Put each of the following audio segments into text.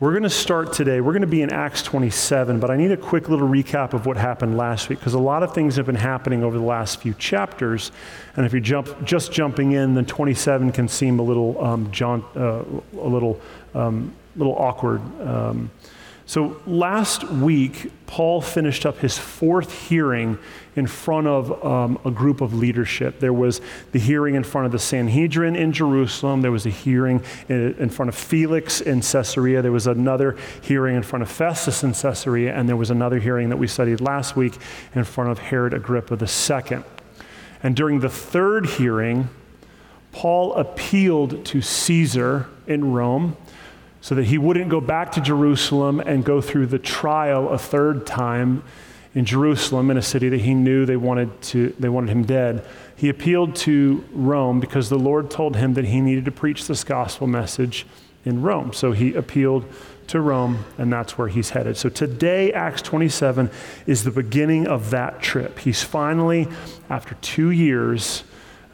We're going to start today. We're going to be in Acts 27, but I need a quick little recap of what happened last week because a lot of things have been happening over the last few chapters. And if you jump just jumping in, then 27 can seem a little um, jaunt, uh, a little um, little awkward. Um, so last week, Paul finished up his fourth hearing in front of um, a group of leadership. There was the hearing in front of the Sanhedrin in Jerusalem. There was a hearing in, in front of Felix in Caesarea. There was another hearing in front of Festus in Caesarea. And there was another hearing that we studied last week in front of Herod Agrippa II. And during the third hearing, Paul appealed to Caesar in Rome so that he wouldn't go back to Jerusalem and go through the trial a third time in Jerusalem in a city that he knew they wanted to they wanted him dead. He appealed to Rome because the Lord told him that he needed to preach this gospel message in Rome. So he appealed to Rome and that's where he's headed. So today Acts 27 is the beginning of that trip. He's finally after 2 years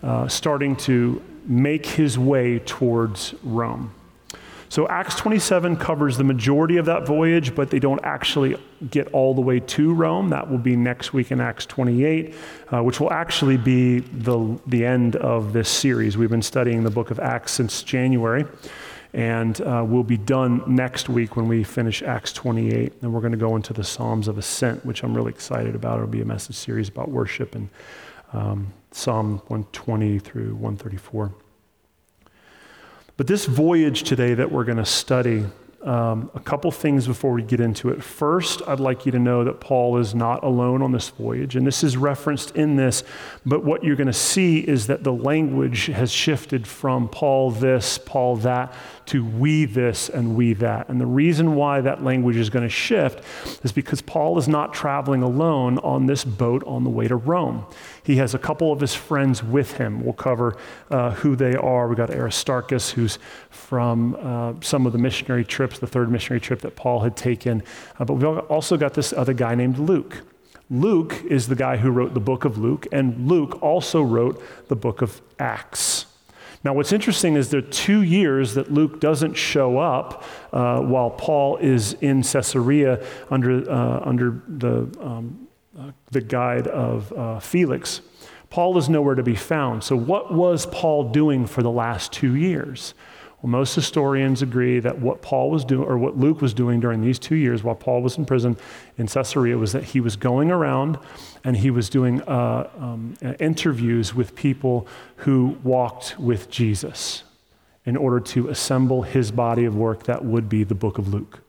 uh, starting to make his way towards Rome. So Acts 27 covers the majority of that voyage, but they don't actually get all the way to Rome. That will be next week in Acts 28, uh, which will actually be the, the end of this series. We've been studying the book of Acts since January, and uh, we'll be done next week when we finish Acts 28. And we're going to go into the Psalms of Ascent, which I'm really excited about. It'll be a message series about worship and um, Psalm 120 through 134. But this voyage today that we're going to study, um, a couple things before we get into it. First, I'd like you to know that Paul is not alone on this voyage, and this is referenced in this, but what you're going to see is that the language has shifted from Paul this, Paul that, to we this and we that. And the reason why that language is going to shift is because Paul is not traveling alone on this boat on the way to Rome. He has a couple of his friends with him. We'll cover uh, who they are. We've got Aristarchus, who's from uh, some of the missionary trips, the third missionary trip that Paul had taken. Uh, but we've also got this other guy named Luke. Luke is the guy who wrote the book of Luke, and Luke also wrote the book of Acts. Now, what's interesting is there are two years that Luke doesn't show up uh, while Paul is in Caesarea under, uh, under the um, uh, the guide of uh, Felix. Paul is nowhere to be found. So, what was Paul doing for the last two years? Well, most historians agree that what Paul was doing, or what Luke was doing during these two years while Paul was in prison in Caesarea, was that he was going around and he was doing uh, um, interviews with people who walked with Jesus in order to assemble his body of work that would be the book of Luke.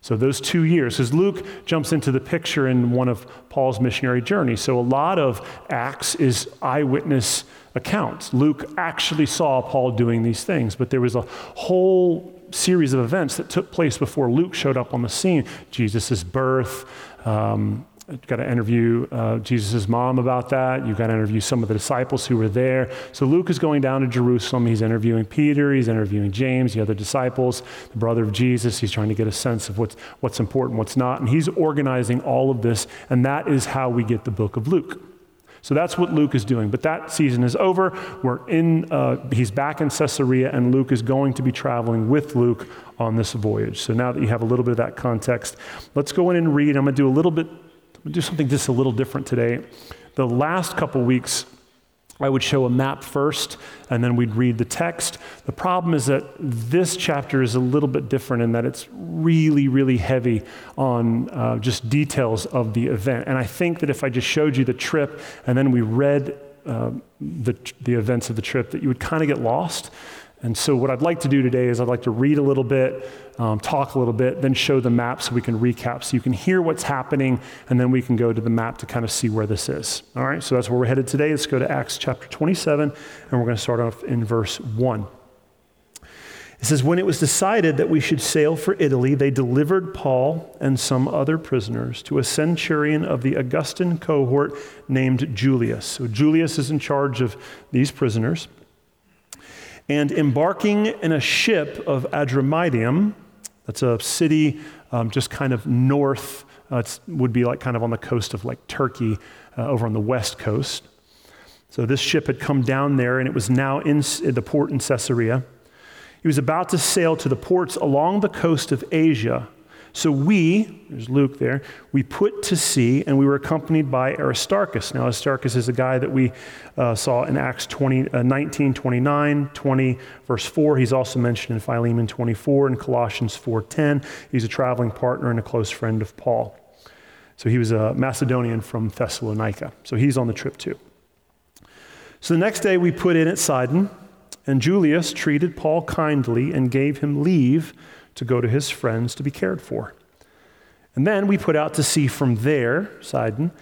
So, those two years, because Luke jumps into the picture in one of Paul's missionary journeys. So, a lot of Acts is eyewitness accounts. Luke actually saw Paul doing these things, but there was a whole series of events that took place before Luke showed up on the scene Jesus' birth, um, You've got to interview uh, Jesus' mom about that. You've got to interview some of the disciples who were there. So Luke is going down to Jerusalem. He's interviewing Peter. He's interviewing James, the other disciples, the brother of Jesus. He's trying to get a sense of what's, what's important, what's not. And he's organizing all of this. And that is how we get the book of Luke. So that's what Luke is doing. But that season is over. We're in, uh, he's back in Caesarea, and Luke is going to be traveling with Luke on this voyage. So now that you have a little bit of that context, let's go in and read. I'm going to do a little bit We'll do something just a little different today. The last couple weeks, I would show a map first, and then we'd read the text. The problem is that this chapter is a little bit different in that it's really, really heavy on uh, just details of the event. And I think that if I just showed you the trip and then we read uh, the, the events of the trip, that you would kind of get lost. And so, what I'd like to do today is I'd like to read a little bit, um, talk a little bit, then show the map so we can recap, so you can hear what's happening, and then we can go to the map to kind of see where this is. All right, so that's where we're headed today. Let's go to Acts chapter 27, and we're going to start off in verse 1. It says, When it was decided that we should sail for Italy, they delivered Paul and some other prisoners to a centurion of the Augustan cohort named Julius. So Julius is in charge of these prisoners. And embarking in a ship of Adramyttium, that's a city um, just kind of north, uh, it would be like kind of on the coast of like Turkey, uh, over on the west coast. So this ship had come down there, and it was now in the port in Caesarea. He was about to sail to the ports along the coast of Asia. So we, there's Luke there, we put to sea and we were accompanied by Aristarchus. Now, Aristarchus is a guy that we uh, saw in Acts 20, uh, 19, 29, 20, verse 4. He's also mentioned in Philemon 24 and Colossians 4.10. He's a traveling partner and a close friend of Paul. So he was a Macedonian from Thessalonica. So he's on the trip too. So the next day we put in at Sidon and Julius treated Paul kindly and gave him leave to go to his friends to be cared for. And then we put out to sea from there, Sidon,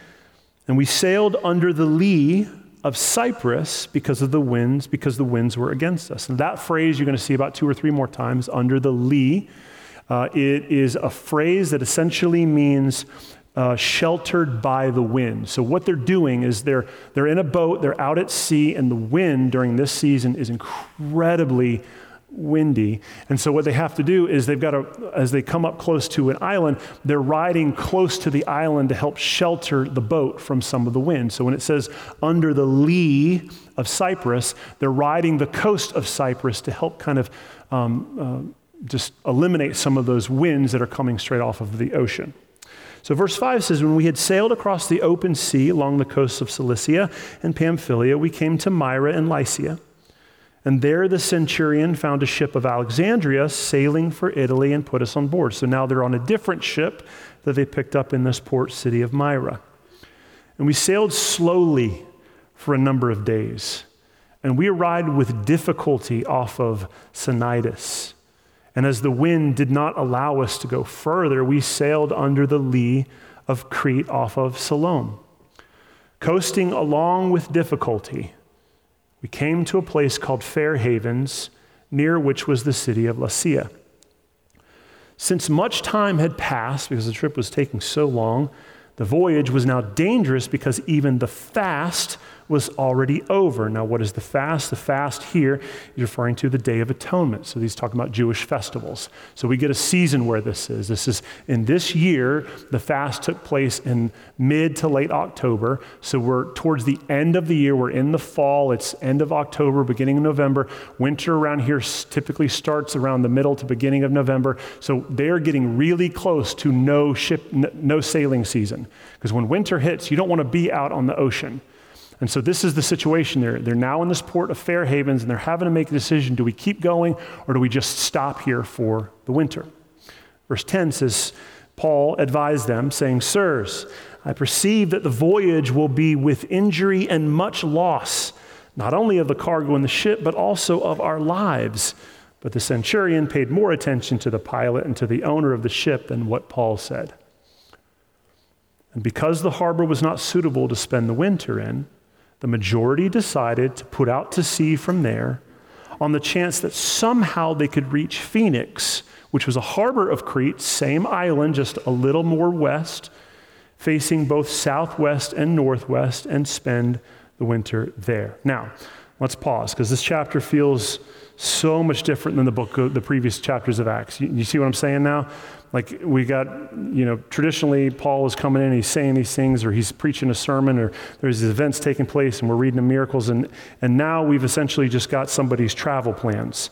and we sailed under the lee of Cyprus because of the winds, because the winds were against us. And that phrase you're going to see about two or three more times, under the lee. Uh, it is a phrase that essentially means uh, sheltered by the wind. So, what they're doing is they're, they're in a boat, they're out at sea, and the wind during this season is incredibly windy. And so, what they have to do is they've got to, as they come up close to an island, they're riding close to the island to help shelter the boat from some of the wind. So, when it says under the lee of Cyprus, they're riding the coast of Cyprus to help kind of um, uh, just eliminate some of those winds that are coming straight off of the ocean. So, verse 5 says, When we had sailed across the open sea along the coasts of Cilicia and Pamphylia, we came to Myra and Lycia. And there the centurion found a ship of Alexandria sailing for Italy and put us on board. So now they're on a different ship that they picked up in this port city of Myra. And we sailed slowly for a number of days. And we arrived with difficulty off of Cnidus. And as the wind did not allow us to go further, we sailed under the lee of Crete off of Salmone. Coasting along with difficulty, we came to a place called Fair Havens, near which was the city of Lasea. Since much time had passed, because the trip was taking so long, the voyage was now dangerous because even the fast was already over. Now, what is the fast? The fast here is referring to the Day of Atonement. So he's talking about Jewish festivals. So we get a season where this is. This is in this year, the fast took place in mid to late October. So we're towards the end of the year. We're in the fall. It's end of October, beginning of November. Winter around here typically starts around the middle to beginning of November. So they're getting really close to no ship, no sailing season. Because when winter hits, you don't want to be out on the ocean. And so this is the situation. They're, they're now in this port of Fair Havens and they're having to make a decision do we keep going or do we just stop here for the winter? Verse 10 says, Paul advised them, saying, Sirs, I perceive that the voyage will be with injury and much loss, not only of the cargo in the ship, but also of our lives. But the centurion paid more attention to the pilot and to the owner of the ship than what Paul said. And because the harbor was not suitable to spend the winter in, the majority decided to put out to sea from there on the chance that somehow they could reach Phoenix, which was a harbor of Crete, same island, just a little more west, facing both southwest and northwest, and spend the winter there. Now, let's pause because this chapter feels so much different than the book, the previous chapters of Acts. You, you see what I'm saying now? Like we got, you know, traditionally Paul is coming in, he's saying these things, or he's preaching a sermon, or there's these events taking place, and we're reading the miracles, and and now we've essentially just got somebody's travel plans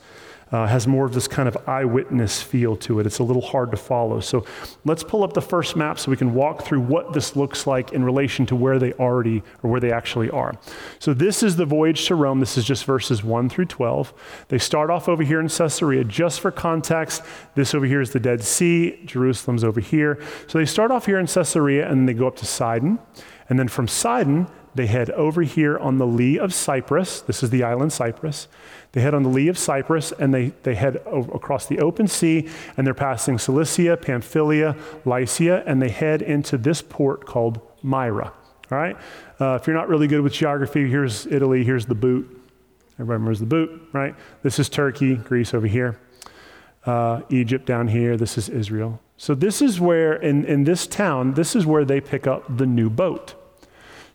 uh, has more of this kind of eyewitness feel to it. It's a little hard to follow. So let's pull up the first map so we can walk through what this looks like in relation to where they already or where they actually are. So this is the voyage to Rome. This is just verses 1 through 12. They start off over here in Caesarea. Just for context, this over here is the Dead Sea. Jerusalem's over here. So they start off here in Caesarea and they go up to Sidon. And then from Sidon, they head over here on the lee of Cyprus. This is the island Cyprus. They head on the lee of Cyprus and they, they head across the open sea and they're passing Cilicia, Pamphylia, Lycia, and they head into this port called Myra. All right? Uh, if you're not really good with geography, here's Italy, here's the boot. Everybody remembers the boot, right? This is Turkey, Greece over here. uh, Egypt down here. This is Israel. So this is where, in, in this town, this is where they pick up the new boat.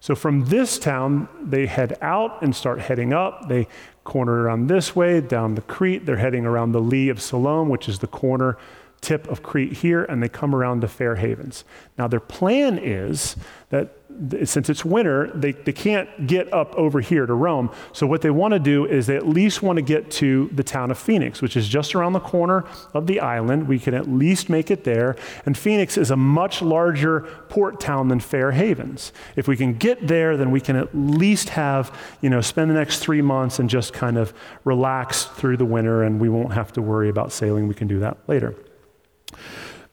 So from this town, they head out and start heading up. They corner around this way, down the Crete. They're heading around the lee of Siloam, which is the corner tip of Crete here, and they come around to Fair Havens. Now, their plan is that since it's winter, they, they can't get up over here to Rome. So, what they want to do is they at least want to get to the town of Phoenix, which is just around the corner of the island. We can at least make it there. And Phoenix is a much larger port town than Fair Havens. If we can get there, then we can at least have, you know, spend the next three months and just kind of relax through the winter, and we won't have to worry about sailing. We can do that later.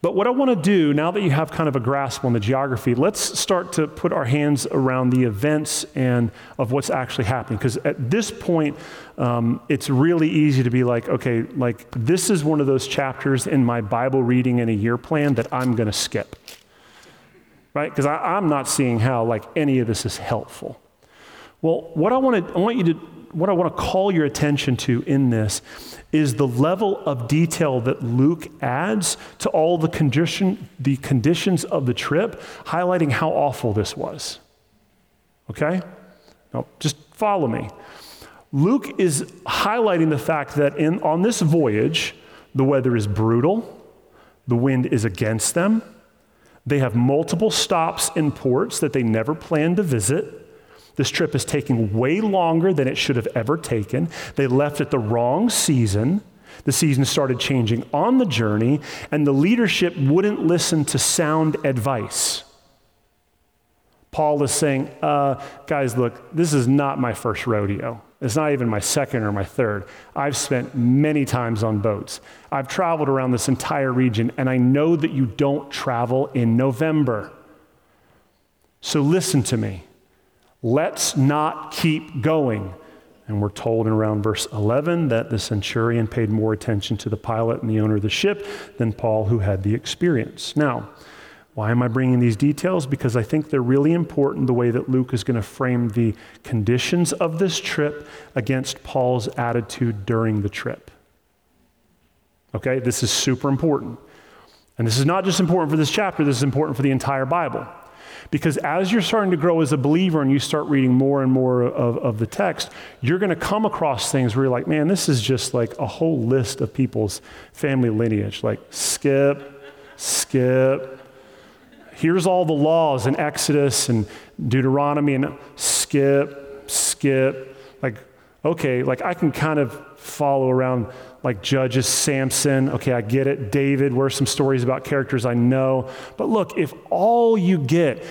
But what I want to do, now that you have kind of a grasp on the geography, let's start to put our hands around the events and of what's actually happening. Because at this point, um, it's really easy to be like, okay, like this is one of those chapters in my Bible reading in a year plan that I'm going to skip. Right? Because I'm not seeing how like any of this is helpful. Well, what I want to, I want you to what I want to call your attention to in this is the level of detail that Luke adds to all the condition, the conditions of the trip, highlighting how awful this was. Okay? Now, just follow me. Luke is highlighting the fact that in, on this voyage, the weather is brutal, the wind is against them, they have multiple stops in ports that they never planned to visit. This trip is taking way longer than it should have ever taken. They left at the wrong season. The season started changing on the journey, and the leadership wouldn't listen to sound advice. Paul is saying, uh, guys, look, this is not my first rodeo. It's not even my second or my third. I've spent many times on boats. I've traveled around this entire region, and I know that you don't travel in November. So listen to me. Let's not keep going. And we're told in around verse 11 that the centurion paid more attention to the pilot and the owner of the ship than Paul, who had the experience. Now, why am I bringing these details? Because I think they're really important the way that Luke is going to frame the conditions of this trip against Paul's attitude during the trip. Okay, this is super important. And this is not just important for this chapter, this is important for the entire Bible. Because as you're starting to grow as a believer and you start reading more and more of, of the text, you're going to come across things where you're like, man, this is just like a whole list of people's family lineage. Like, skip, skip. Here's all the laws in Exodus and Deuteronomy, and skip, skip. Like, okay, like I can kind of follow around like Judges, Samson. Okay, I get it. David, where are some stories about characters I know? But look, if all you get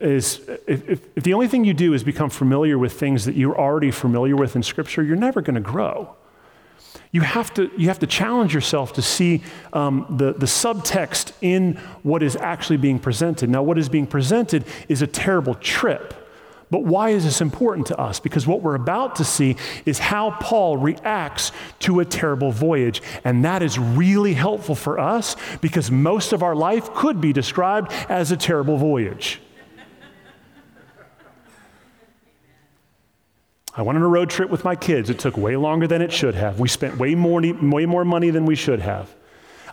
is, if, if, if the only thing you do is become familiar with things that you're already familiar with in Scripture, you're never going to grow. You have to, you have to challenge yourself to see um, the, the subtext in what is actually being presented. Now, what is being presented is a terrible trip. But why is this important to us? Because what we're about to see is how Paul reacts to a terrible voyage. And that is really helpful for us because most of our life could be described as a terrible voyage. I went on a road trip with my kids. It took way longer than it should have. We spent way more, way more money than we should have.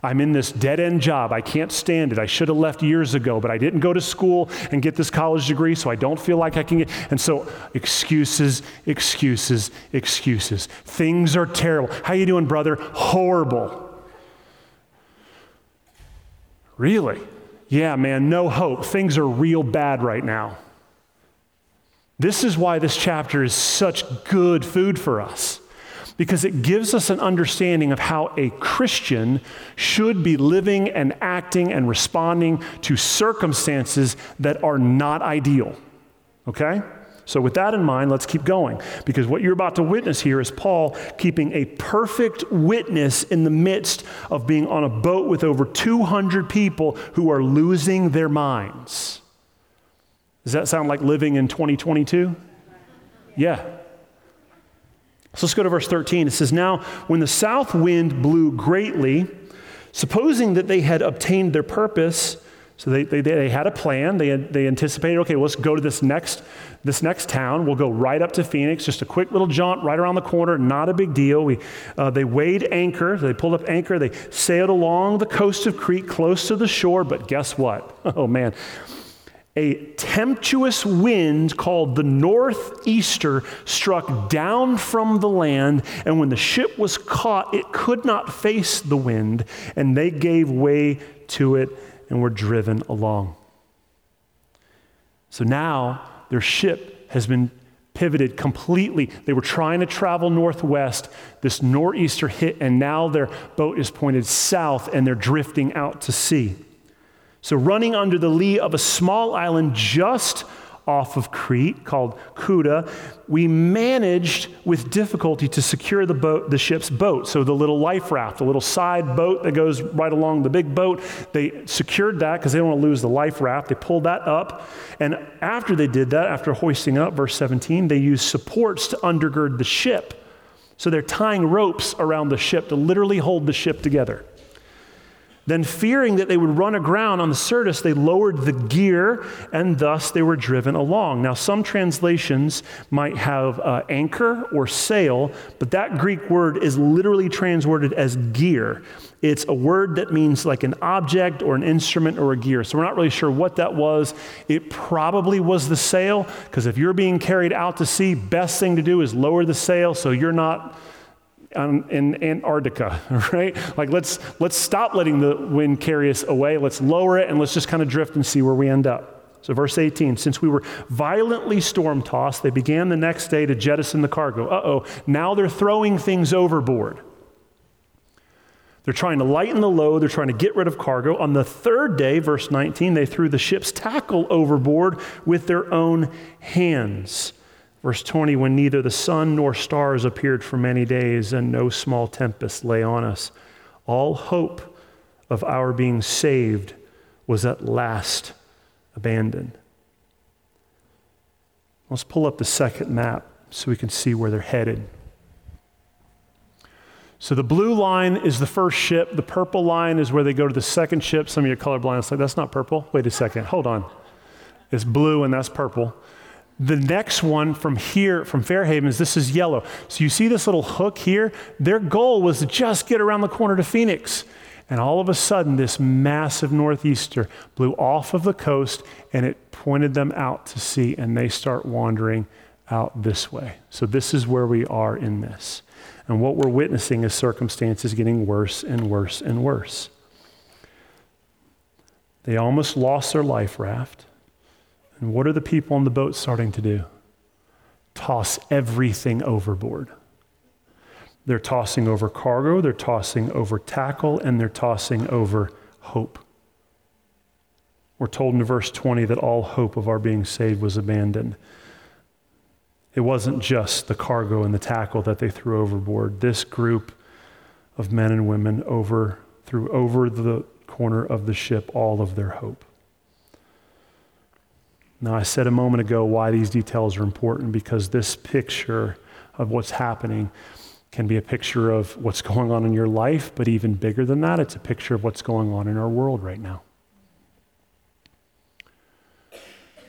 I'm in this dead end job. I can't stand it. I should have left years ago, but I didn't go to school and get this college degree, so I don't feel like I can get. And so excuses, excuses, excuses. Things are terrible. How you doing, brother? Horrible. Really? Yeah, man, no hope. Things are real bad right now. This is why this chapter is such good food for us because it gives us an understanding of how a Christian should be living and acting and responding to circumstances that are not ideal. Okay? So, with that in mind, let's keep going because what you're about to witness here is Paul keeping a perfect witness in the midst of being on a boat with over 200 people who are losing their minds. Does that sound like living in 2022? Yeah, so let's go to verse 13. It says, Now, when the south wind blew greatly, supposing that they had obtained their purpose, So they, they, they had a plan. They, they anticipated, okay, let's go to this next, this next town. We'll go right up to Phoenix, just a quick little jaunt right around the corner, not a big deal. We, uh, they weighed anchor. They pulled up anchor. They sailed along the coast of Crete, close to the shore. But guess what? Oh, man. A tempestuous wind called the northeaster struck down from the land, and when the ship was caught, it could not face the wind, and they gave way to it and were driven along. So now their ship has been pivoted completely. They were trying to travel northwest. This nor'easter hit, and now their boat is pointed south and they're drifting out to sea. So, running under the lee of a small island just off of Crete called Cauda, we managed with difficulty to secure the boat, the ship's boat. So the little life raft, the little side boat that goes right along the big boat, they secured that because they don't want to lose the life raft. They pulled that up. And after they did that, after hoisting up, verse 17, they used supports to undergird the ship. So they're tying ropes around the ship to literally hold the ship together. Then, fearing that they would run aground on the Syrtis, they lowered the gear and thus they were driven along. Now, some translations might have uh, anchor or sail, but that Greek word is literally translated as gear. It's a word that means like an object or an instrument or a gear. So, we're not really sure what that was. It probably was the sail, because if you're being carried out to sea, best thing to do is lower the sail so you're not Um, in Antarctica, right? Like let's let's stop letting the wind carry us away. Let's lower it and let's just kind of drift and see where we end up. So verse 18, since we were violently storm tossed, they began the next day to jettison the cargo. Uh-oh, now they're throwing things overboard. They're trying to lighten the load, they're trying to get rid of cargo. On the third day, verse 19, they threw the ship's tackle overboard with their own hands. Verse 20, when neither the sun nor stars appeared for many days and no small tempest lay on us, all hope of our being saved was at last abandoned. Let's pull up the second map so we can see where they're headed. So the blue line is the first ship. The purple line is where they go to the second ship. Some of you colorblind. It's like, that's not purple. Wait a second. Hold on. It's blue and that's purple. The next one from here, from Fairhaven, is this is yellow. So you see this little hook here? Their goal was to just get around the corner to Phoenix. And all of a sudden, this massive northeaster blew off of the coast and it pointed them out to sea, and they start wandering out this way. So, this is where we are in this. And what we're witnessing is circumstances getting worse and worse and worse. They almost lost their life raft. And what are the people on the boat starting to do? Toss everything overboard. They're tossing over cargo, they're tossing over tackle, and they're tossing over hope. We're told in verse 20 that all hope of our being saved was abandoned. It wasn't just the cargo and the tackle that they threw overboard. This group of men and women over, threw over the corner of the ship all of their hope. Now, I said a moment ago why these details are important because this picture of what's happening can be a picture of what's going on in your life, but even bigger than that, it's a picture of what's going on in our world right now.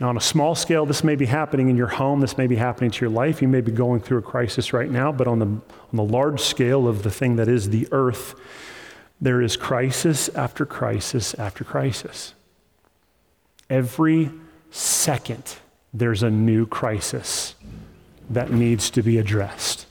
Now, on a small scale, this may be happening in your home, this may be happening to your life. You may be going through a crisis right now, but on the, on the large scale of the thing that is the earth, there is crisis after crisis after crisis. Every second there's a new crisis that needs to be addressed.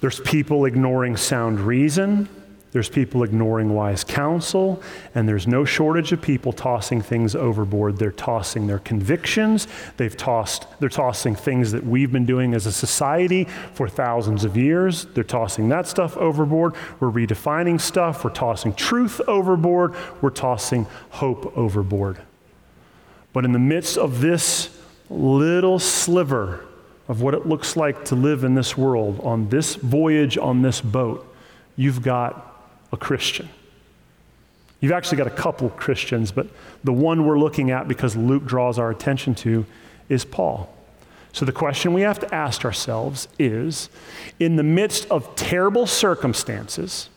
There's people ignoring sound reason. There's people ignoring wise counsel, and there's no shortage of people tossing things overboard. They're tossing their convictions. They've tossed, they're tossing things that we've been doing as a society for thousands of years. They're tossing that stuff overboard. We're redefining stuff. We're tossing truth overboard. We're tossing hope overboard. But in the midst of this little sliver of what it looks like to live in this world, on this voyage, on this boat, you've got a Christian. You've actually got a couple Christians, but the one we're looking at because Luke draws our attention to is Paul. So the question we have to ask ourselves is in the midst of terrible circumstances,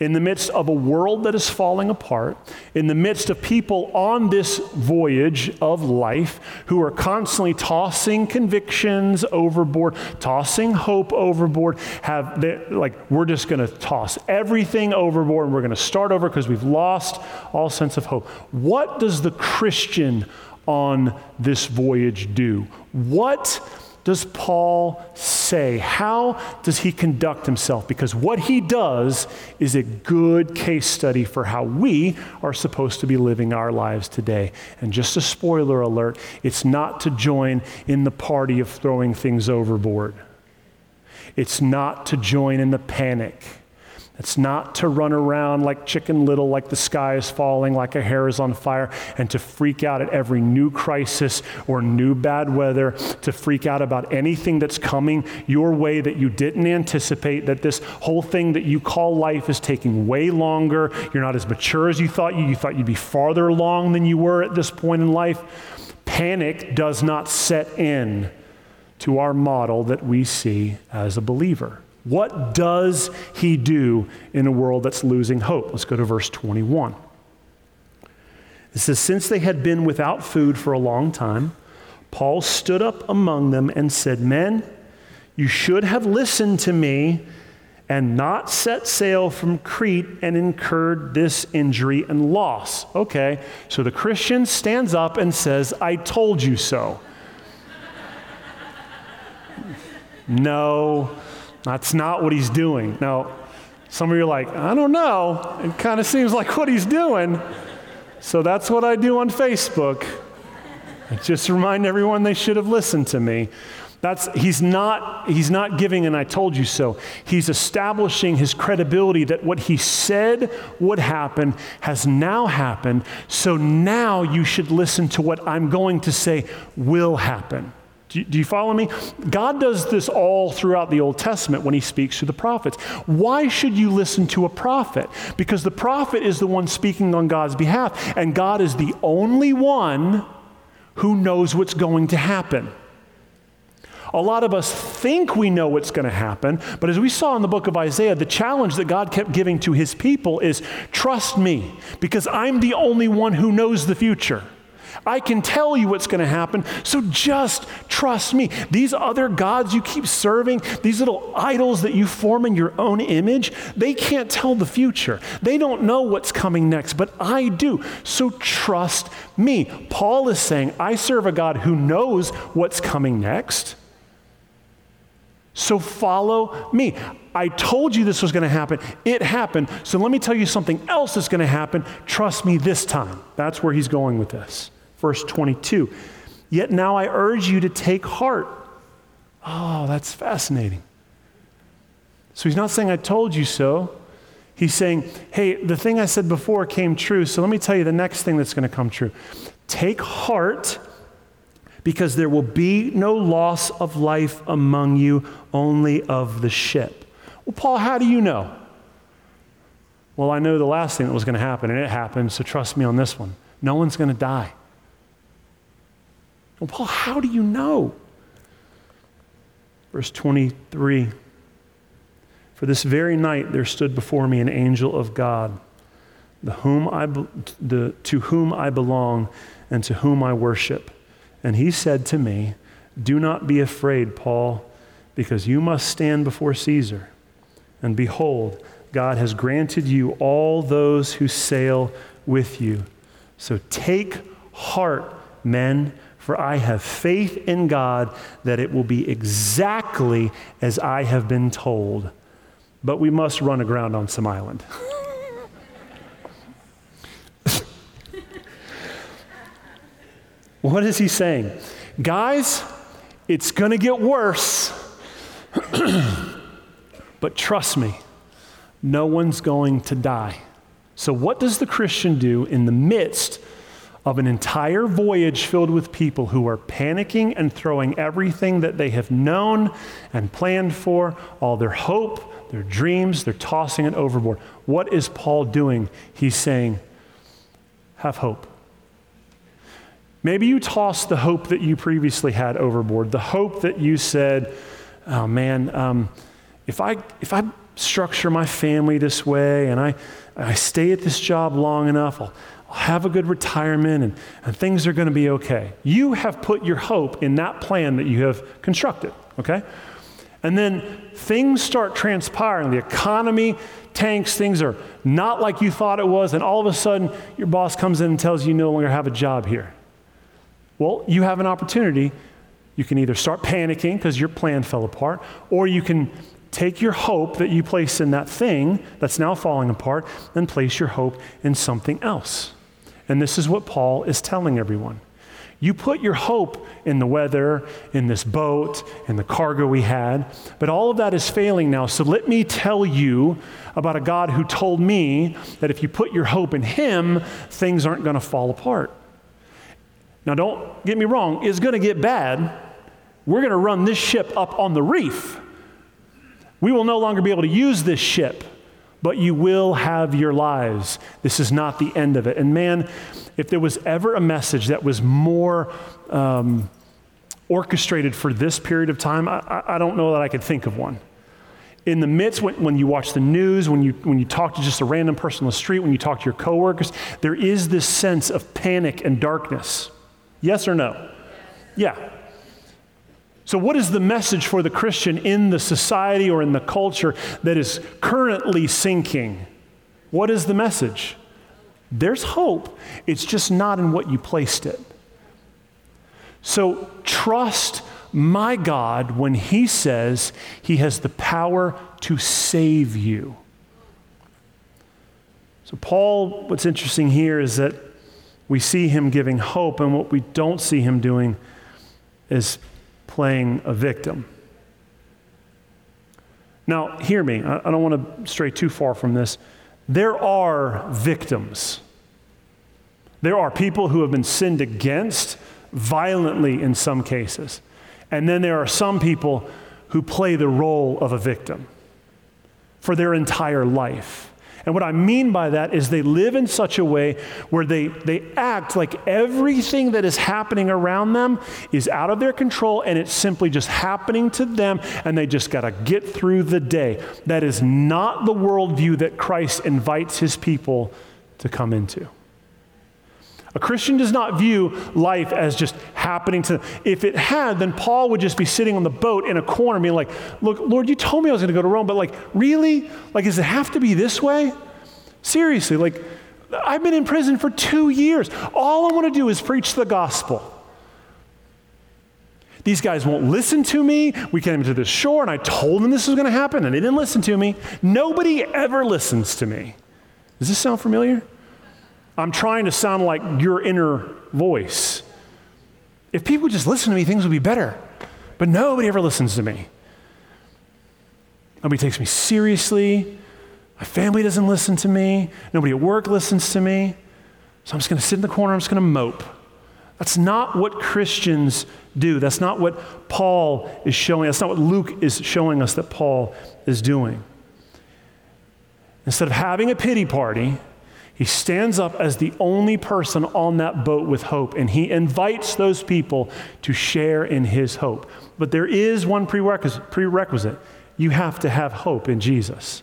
in the midst of a world that is falling apart, in the midst of people on this voyage of life who are constantly tossing convictions overboard, tossing hope overboard, have like we're just going to toss everything overboard and we're going to start over because we've lost all sense of hope. What does the Christian on this voyage do? What does Paul say? How does he conduct himself? Because what he does is a good case study for how we are supposed to be living our lives today. And just a spoiler alert it's not to join in the party of throwing things overboard, it's not to join in the panic. It's not to run around like chicken little, like the sky is falling, like a hair is on fire, and to freak out at every new crisis or new bad weather, to freak out about anything that's coming your way that you didn't anticipate, that this whole thing that you call life is taking way longer. You're not as mature as you thought you. You thought you'd be farther along than you were at this point in life. Panic does not set in to our model that we see as a believer. What does he do in a world that's losing hope? Let's go to verse 21. It says, Since they had been without food for a long time, Paul stood up among them and said, Men, you should have listened to me and not set sail from Crete and incurred this injury and loss. Okay, so the Christian stands up and says, I told you so. no, that's not what he's doing. Now, some of you are like, I don't know. It kind of seems like what he's doing. So that's what I do on Facebook. I just remind everyone they should have listened to me. That's, he's, not, he's not giving an I told you so. He's establishing his credibility that what he said would happen has now happened. So now you should listen to what I'm going to say will happen. Do you, follow me? God does this all throughout the Old Testament when he speaks to the prophets. Why should you listen to a prophet? Because the prophet is the one speaking on God's behalf, and God is the only one who knows what's going to happen. A lot of us think we know what's going to happen, but as we saw in the book of Isaiah, the challenge that God kept giving to his people is trust me, because I'm the only one who knows the future. I can tell you what's going to happen, so just trust me. These other gods you keep serving, these little idols that you form in your own image, they can't tell the future. They don't know what's coming next, but I do. So trust me. Paul is saying, I serve a God who knows what's coming next. So follow me. I told you this was going to happen. It happened. So let me tell you something else that's going to happen. Trust me this time. That's where he's going with this. Verse 22 Yet now I urge you to take heart. Oh, that's fascinating. So he's not saying, I told you so. He's saying, hey, the thing I said before came true, so let me tell you the next thing that's going to come true. Take heart because there will be no loss of life among you, only of the ship. Well, Paul, how do you know? Well, I know the last thing that was going to happen, and it happened, so trust me on this one. No one's going to die. Well, Paul, how do you know? Verse 23 For this very night there stood before me an angel of God, the whom I, the, to whom I belong and to whom I worship. And he said to me, Do not be afraid, Paul, because you must stand before Caesar. And behold, God has granted you all those who sail with you. So take heart, men for I have faith in God that it will be exactly as I have been told. But we must run aground on some island. what is he saying? Guys, it's going to get worse. but trust me, no one's going to die. So, what does the Christian do in the midst of an entire voyage filled with people who are panicking and throwing everything that they have known and planned for, all their hope, their dreams, they're tossing it overboard. What is Paul doing? He's saying, have hope. Maybe you tossed the hope that you previously had overboard, the hope that you said, oh man, um, if, I, if I structure my family this way and I, I stay at this job long enough, I'll, have a good retirement and, and things are going to be okay. You have put your hope in that plan that you have constructed, okay? And then things start transpiring. The economy tanks, things are not like you thought it was, and all of a sudden your boss comes in and tells you you no longer have a job here. Well, you have an opportunity. You can either start panicking because your plan fell apart, or you can take your hope that you place in that thing that's now falling apart and place your hope in something else. And this is what Paul is telling everyone. You put your hope in the weather, in this boat, in the cargo we had, but all of that is failing now. So let me tell you about a God who told me that if you put your hope in Him, things aren't going to fall apart. Now, don't get me wrong, it's going to get bad. We're going to run this ship up on the reef. We will no longer be able to use this ship, but you will have your lives. This is not the end of it. And man, if there was ever a message that was more um, orchestrated for this period of time, I, I don't know that I could think of one in the midst when, when, you watch the news when you when you talk to just a random person on the street when you talk to your coworkers there is this sense of panic and darkness yes or no yeah so what is the message for the christian in the society or in the culture that is currently sinking what is the message there's hope, it's just not in what you placed it. So trust my God when He says He has the power to save you. So, Paul, what's interesting here is that we see him giving hope, and what we don't see him doing is playing a victim. Now, hear me, I don't want to stray too far from this. There are victims. There are people who have been sinned against violently in some cases. And then there are some people who play the role of a victim for their entire life. And what I mean by that is they live in such a way where they, they act like everything that is happening around them is out of their control and it's simply just happening to them and they just got to get through the day. That is not the worldview that Christ invites his people to come into. A Christian does not view life as just happening to them. If it had, then Paul would just be sitting on the boat in a corner being like, Look, Lord, you told me I was going to go to Rome, but like, really? Like, does it have to be this way? Seriously, like, I've been in prison for two years. All I want to do is preach the gospel. These guys won't listen to me. We came to the shore and I told them this was going to happen and they didn't listen to me. Nobody ever listens to me. Does this sound familiar? I'm trying to sound like your inner voice. If people just listen to me, things would be better. But nobody ever listens to me. Nobody takes me seriously. My family doesn't listen to me. Nobody at work listens to me. So I'm just going to sit in the corner. I'm just going to mope. That's not what Christians do. That's not what Paul is showing. That's not what Luke is showing us that Paul is doing. Instead of having a pity party, he stands up as the only person on that boat with hope, and he invites those people to share in his hope. But there is one prerequisite, prerequisite. You have to have hope in Jesus.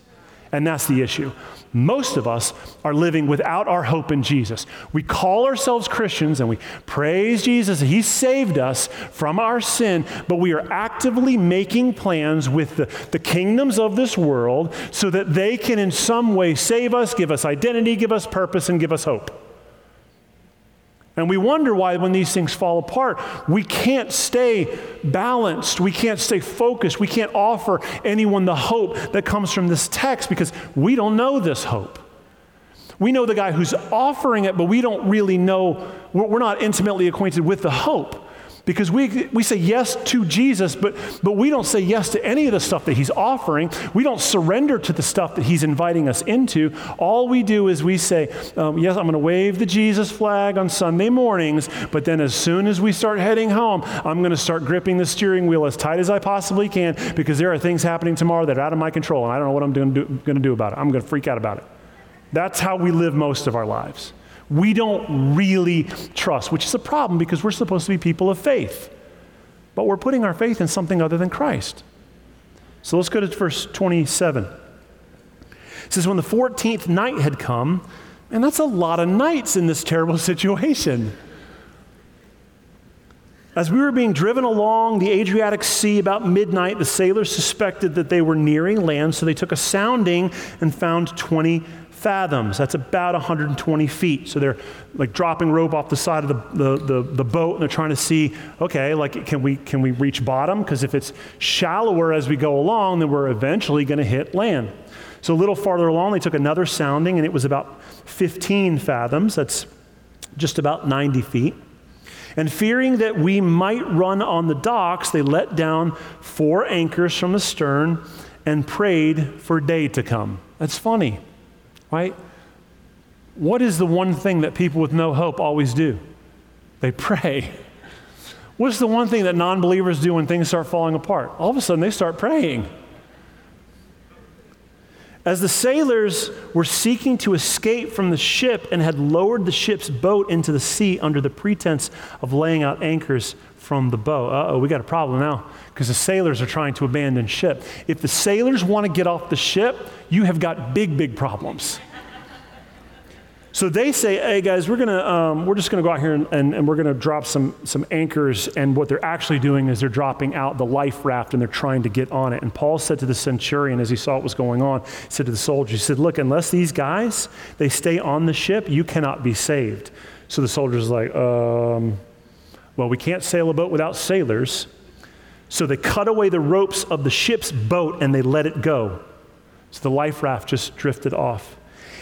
And that's the issue. Most of us are living without our hope in Jesus. We call ourselves Christians and we praise Jesus. He saved us from our sin, but we are actively making plans with the, the kingdoms of this world so that they can, in some way, save us, give us identity, give us purpose, and give us hope. And we wonder why, when these things fall apart, we can't stay balanced. We can't stay focused. We can't offer anyone the hope that comes from this text because we don't know this hope. We know the guy who's offering it, but we don't really know, we're not intimately acquainted with the hope. Because we, we say yes to Jesus, but, but we don't say yes to any of the stuff that he's offering. We don't surrender to the stuff that he's inviting us into. All we do is we say, um, Yes, I'm going to wave the Jesus flag on Sunday mornings, but then as soon as we start heading home, I'm going to start gripping the steering wheel as tight as I possibly can because there are things happening tomorrow that are out of my control, and I don't know what I'm going to do about it. I'm going to freak out about it. That's how we live most of our lives we don't really trust, which is a problem because we're supposed to be people of faith. But we're putting our faith in something other than Christ. So let's go to verse 27. It says, when the 14th night had come, and that's a lot of nights in this terrible situation. As we were being driven along the Adriatic Sea about midnight, the sailors suspected that they were nearing land, so they took a sounding and found 20 fathoms. That's about 120 feet. So they're like dropping rope off the side of the, the, the, the boat and they're trying to see, okay, like can we, can we reach bottom? Because if it's shallower as we go along, then we're eventually going to hit land. So a little farther along, they took another sounding and it was about 15 fathoms. That's just about 90 feet. And fearing that we might run on the docks, they let down four anchors from the stern and prayed for day to come. That's funny, right? What is the one thing that people with no hope always do? They pray. What's the one thing that non believers do when things start falling apart? All of a sudden, they start praying. As the sailors were seeking to escape from the ship and had lowered the ship's boat into the sea under the pretense of laying out anchors from the boat. Uh oh, we got a problem now because the sailors are trying to abandon ship. If the sailors want to get off the ship, you have got big, big problems. So they say, hey guys, we're, gonna, um, we're just going to go out here and, and, and we're going to drop some, some anchors. And what they're actually doing is they're dropping out the life raft and they're trying to get on it. And Paul said to the centurion as he saw what was going on, he said to the soldier, he said, look, unless these guys, they stay on the ship, you cannot be saved. So the soldier's like, um, well, we can't sail a boat without sailors. So they cut away the ropes of the ship's boat and they let it go. So the life raft just drifted off.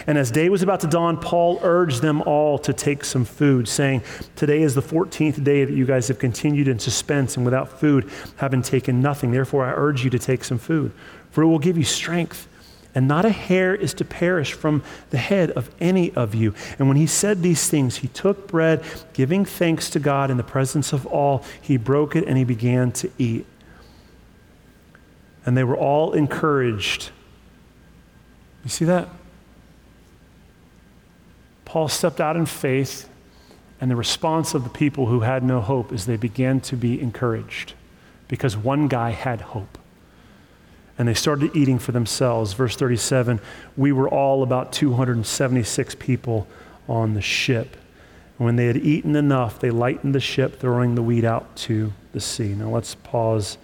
And as day was about to dawn, Paul urged them all to take some food, saying, Today is the 14th day that you guys have continued in suspense and without food, having taken nothing. Therefore, I urge you to take some food, for it will give you strength. And not a hair is to perish from the head of any of you. And when he said these things, he took bread, giving thanks to God in the presence of all. He broke it and he began to eat. And they were all encouraged. You see that? Paul stepped out in faith, and the response of the people who had no hope is they began to be encouraged because one guy had hope. And they started eating for themselves. Verse 37 We were all about 276 people on the ship. And when they had eaten enough, they lightened the ship, throwing the wheat out to the sea. Now let's pause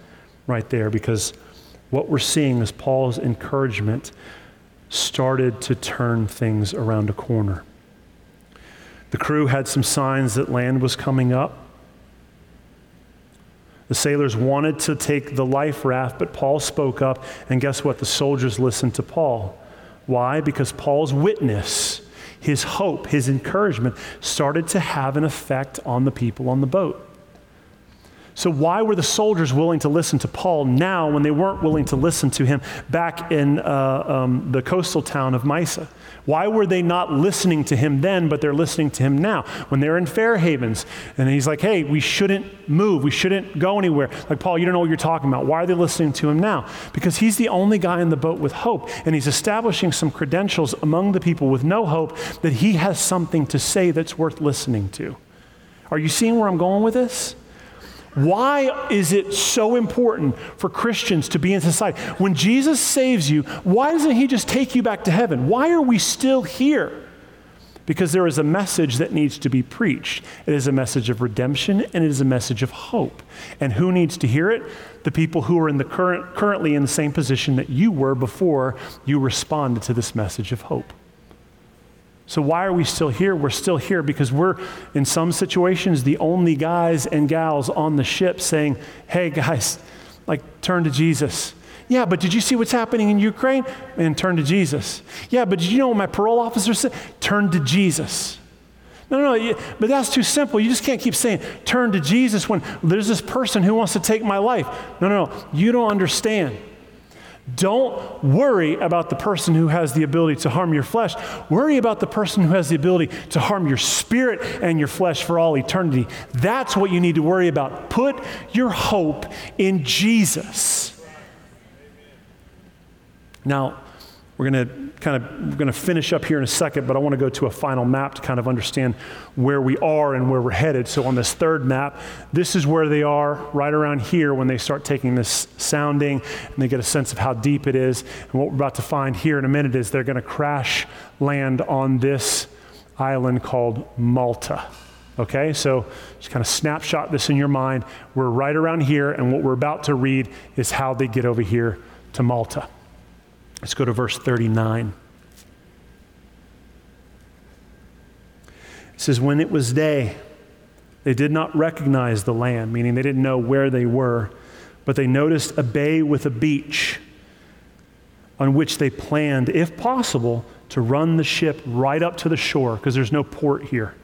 right there because what we're seeing is Paul's encouragement started to turn things around a corner. The crew had some signs that land was coming up. The sailors wanted to take the life raft, but Paul spoke up, and guess what? The soldiers listened to Paul. Why? Because Paul's witness, his hope, his encouragement started to have an effect on the people on the boat. So, why were the soldiers willing to listen to Paul now when they weren't willing to listen to him back in uh, um, the coastal town of Mysia? Why were they not listening to him then, but they're listening to him now? When they're in Fair Havens, and he's like, hey, we shouldn't move, we shouldn't go anywhere. Like, Paul, you don't know what you're talking about. Why are they listening to him now? Because he's the only guy in the boat with hope, and he's establishing some credentials among the people with no hope that he has something to say that's worth listening to. Are you seeing where I'm going with this? Why is it so important for Christians to be in society? When Jesus saves you, why doesn't he just take you back to heaven? Why are we still here? Because there is a message that needs to be preached. It is a message of redemption and it is a message of hope. And who needs to hear it? The people who are in the current, currently in the same position that you were before you responded to this message of hope. So, why are we still here? We're still here because we're, in some situations, the only guys and gals on the ship saying, hey, guys, like, turn to Jesus. Yeah, but did you see what's happening in Ukraine? And turn to Jesus. Yeah, but did you know what my parole officer said? Turn to Jesus. No, no, no, but that's too simple. You just can't keep saying, turn to Jesus when there's this person who wants to take my life. No, no, no. You don't understand. Don't worry about the person who has the ability to harm your flesh. Worry about the person who has the ability to harm your spirit and your flesh for all eternity. That's what you need to worry about. Put your hope in Jesus. Now, We're going to kind of we're going to finish up here in a second, but I want to go to a final map to kind of understand where we are and where we're headed. So on this third map, this is where they are right around here when they start taking this sounding and they get a sense of how deep it is. And what we're about to find here in a minute is they're going to crash land on this island called Malta. Okay, so just kind of snapshot this in your mind. We're right around here, and what we're about to read is how they get over here to Malta. Let's go to verse 39. It says, When it was day, they did not recognize the land, meaning they didn't know where they were, but they noticed a bay with a beach on which they planned, if possible, to run the ship right up to the shore because there's no port here.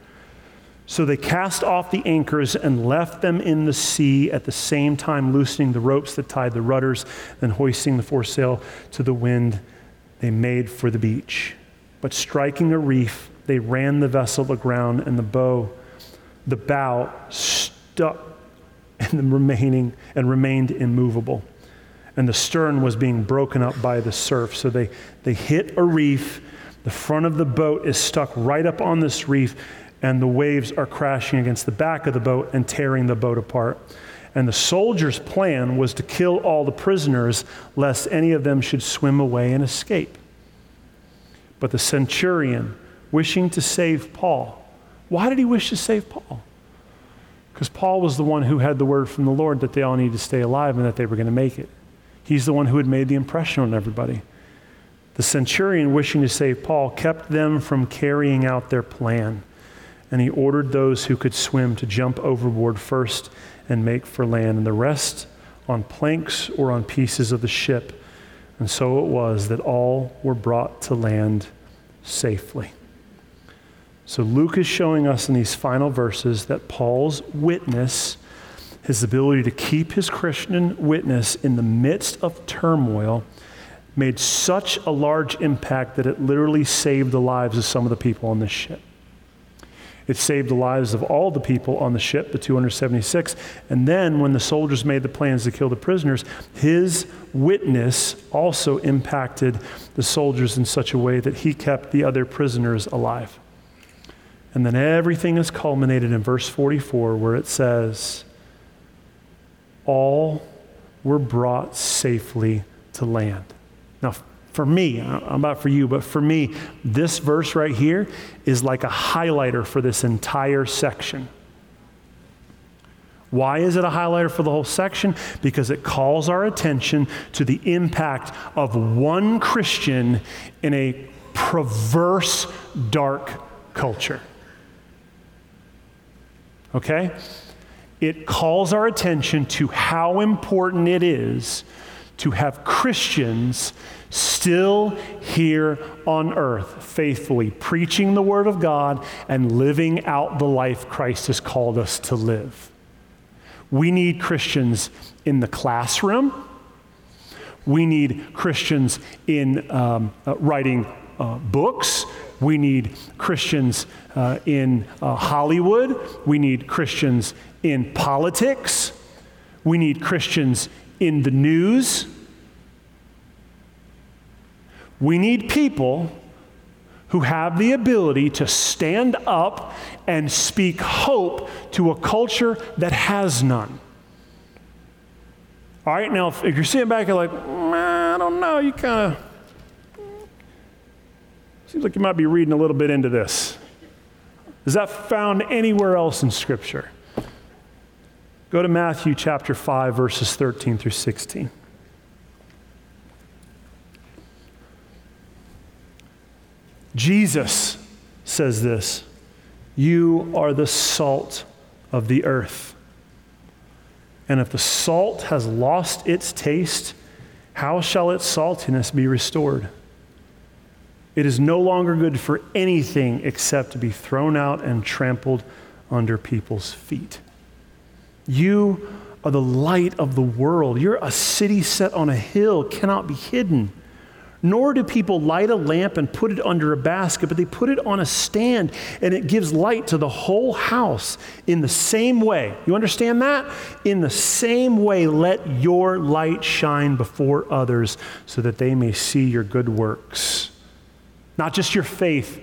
So they cast off the anchors and left them in the sea, at the same time loosening the ropes that tied the rudders, then hoisting the foresail to the wind. They made for the beach. But striking a reef, they ran the vessel aground, and the bow, the bow stuck in the remaining and remained immovable. And the stern was being broken up by the surf. So they, they hit a reef. The front of the boat is stuck right up on this reef and the waves are crashing against the back of the boat and tearing the boat apart. And the soldiers' plan was to kill all the prisoners, lest any of them should swim away and escape. But the centurion, wishing to save Paul, why did he wish to save Paul? Because Paul was the one who had the word from the Lord that they all needed to stay alive and that they were going to make it. He's the one who had made the impression on everybody. The centurion, wishing to save Paul, kept them from carrying out their plan and he ordered those who could swim to jump overboard first and make for land, and the rest on planks or on pieces of the ship. And so it was that all were brought to land safely. So Luke is showing us in these final verses that Paul's witness, his ability to keep his Christian witness in the midst of turmoil, made such a large impact that it literally saved the lives of some of the people on this ship. It saved the lives of all the people on the ship, the 276. And then, when the soldiers made the plans to kill the prisoners, his witness also impacted the soldiers in such a way that he kept the other prisoners alive. And then everything is culminated in verse 44, where it says, All were brought safely to land. For me, I'm not for you, but for me, this verse right here is like a highlighter for this entire section. Why is it a highlighter for the whole section? Because it calls our attention to the impact of one Christian in a perverse, dark culture. Okay? It calls our attention to how important it is to have Christians still here on earth, faithfully preaching the Word of God and living out the life Christ has called us to live. We need Christians in the classroom. We need Christians in um, uh, writing uh, books. We need Christians uh, in uh, Hollywood. We need Christians in politics. We need Christians in the news. We need people who have the ability to stand up and speak hope to a culture that has none. All right, now, if you're sitting back and like, I don't know, you kind of, seems like you might be reading a little bit into this. Is that found anywhere else in Scripture? Go to Matthew chapter 5, verses 13 through 16. Jesus says this You are the salt of the earth. And if the salt has lost its taste, how shall its saltiness be restored? It is no longer good for anything except to be thrown out and trampled under people's feet. You are the light of the world. You're a city set on a hill, cannot be hidden. Nor do people light a lamp and put it under a basket, but they put it on a stand, and it gives light to the whole house in the same way. You understand that? In the same way, let your light shine before others so that they may see your good works. Not just your faith,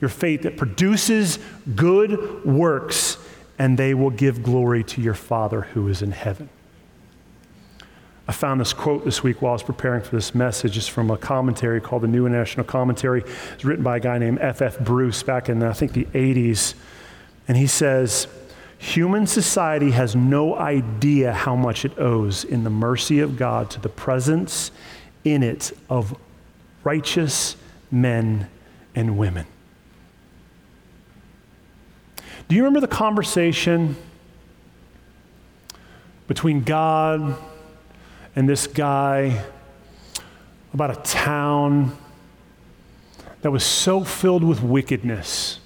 your faith that produces good works, and they will give glory to your Father who is in heaven. I found this quote this week while I was preparing for this message. It's from a commentary called the New International Commentary. It's written by a guy named F.F. Bruce back in, I think, the 80s. And he says, Human society has no idea how much it owes in the mercy of God to the presence in it of righteous men and women. Do you remember the conversation between God and this guy about a town that was so filled with wickedness.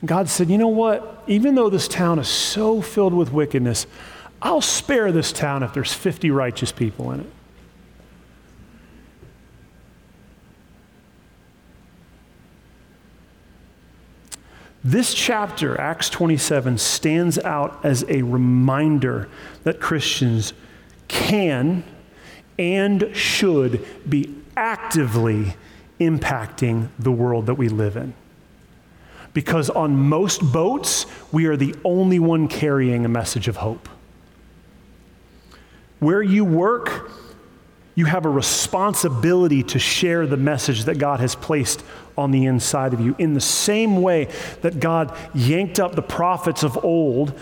And God said, You know what? Even though this town is so filled with wickedness, I'll spare this town if there's 50 righteous people in it. This chapter, Acts 27, stands out as a reminder that Christians can and should be actively impacting the world that we live in. Because on most boats, we are the only one carrying a message of hope. Where you work, you have a responsibility to share the message that God has placed on the inside of you. In the same way that God yanked up the prophets of old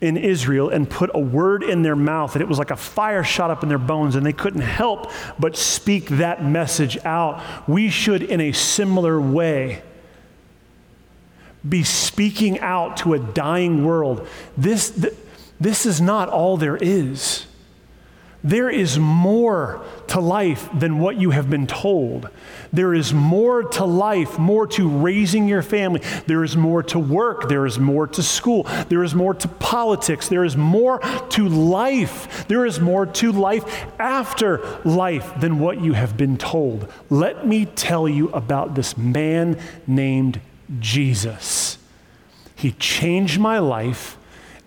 in Israel and put a word in their mouth, and it was like a fire shot up in their bones, and they couldn't help but speak that message out. We should, in a similar way, be speaking out to a dying world. This, this is not all there is. There is more to life than what you have been told. There is more to life, more to raising your family. There is more to work. There is more to school. There is more to politics. There is more to life. There is more to life after life than what you have been told. Let me tell you about this man named Jesus. He changed my life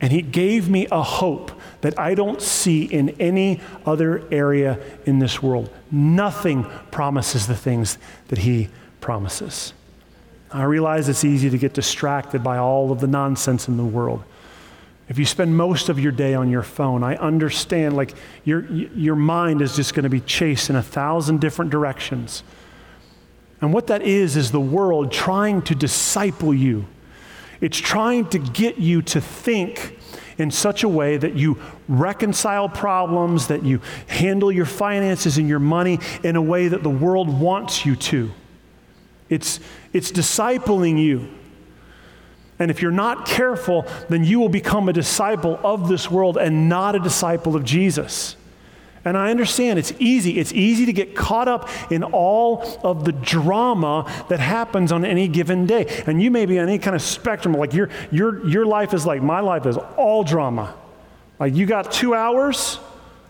and he gave me a hope that I don't see in any other area in this world. Nothing promises the things that He promises. I realize it's easy to get distracted by all of the nonsense in the world. If you spend most of your day on your phone, I understand like your, your mind is just going to be chased in a thousand different directions. And what that is, is the world trying to disciple you. It's trying to get you to think in such a way that you reconcile problems, that you handle your finances and your money in a way that the world wants you to. It's, it's discipling you. And if you're not careful, then you will become a disciple of this world and not a disciple of Jesus. And I understand it's easy. It's easy to get caught up in all of the drama that happens on any given day. And you may be on any kind of spectrum, like your, your, your life is like my life is all drama. Like you got two hours,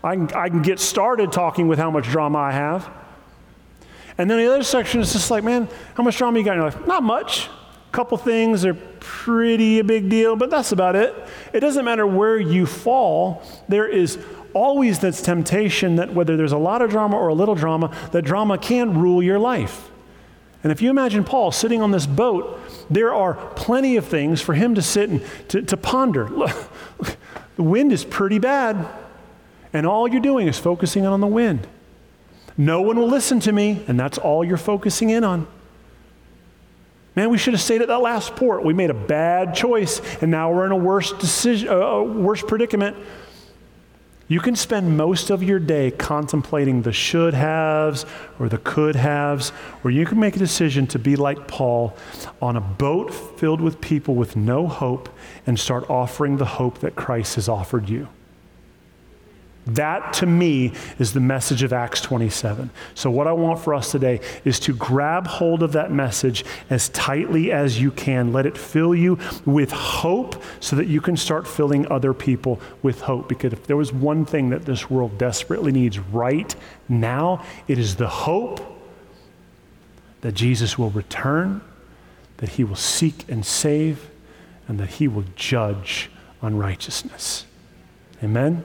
I can, I can get started talking with how much drama I have. And then the other section is just like, man, how much drama you got in your life? Not much. A couple things are pretty a big deal, but that's about it. It doesn't matter where you fall, there is always this temptation that whether there's a lot of drama or a little drama, that drama can rule your life. And if you imagine Paul sitting on this boat, there are plenty of things for him to sit and to, to ponder. the wind is pretty bad, and all you're doing is focusing on the wind. No one will listen to me, and that's all you're focusing in on. Man, we should have stayed at that last port. We made a bad choice, and now we're in a worse decision, uh, a worse predicament. You can spend most of your day contemplating the should haves or the could haves, or you can make a decision to be like Paul on a boat filled with people with no hope and start offering the hope that Christ has offered you. That to me is the message of Acts 27. So, what I want for us today is to grab hold of that message as tightly as you can. Let it fill you with hope so that you can start filling other people with hope. Because if there was one thing that this world desperately needs right now, it is the hope that Jesus will return, that he will seek and save, and that he will judge unrighteousness. Amen?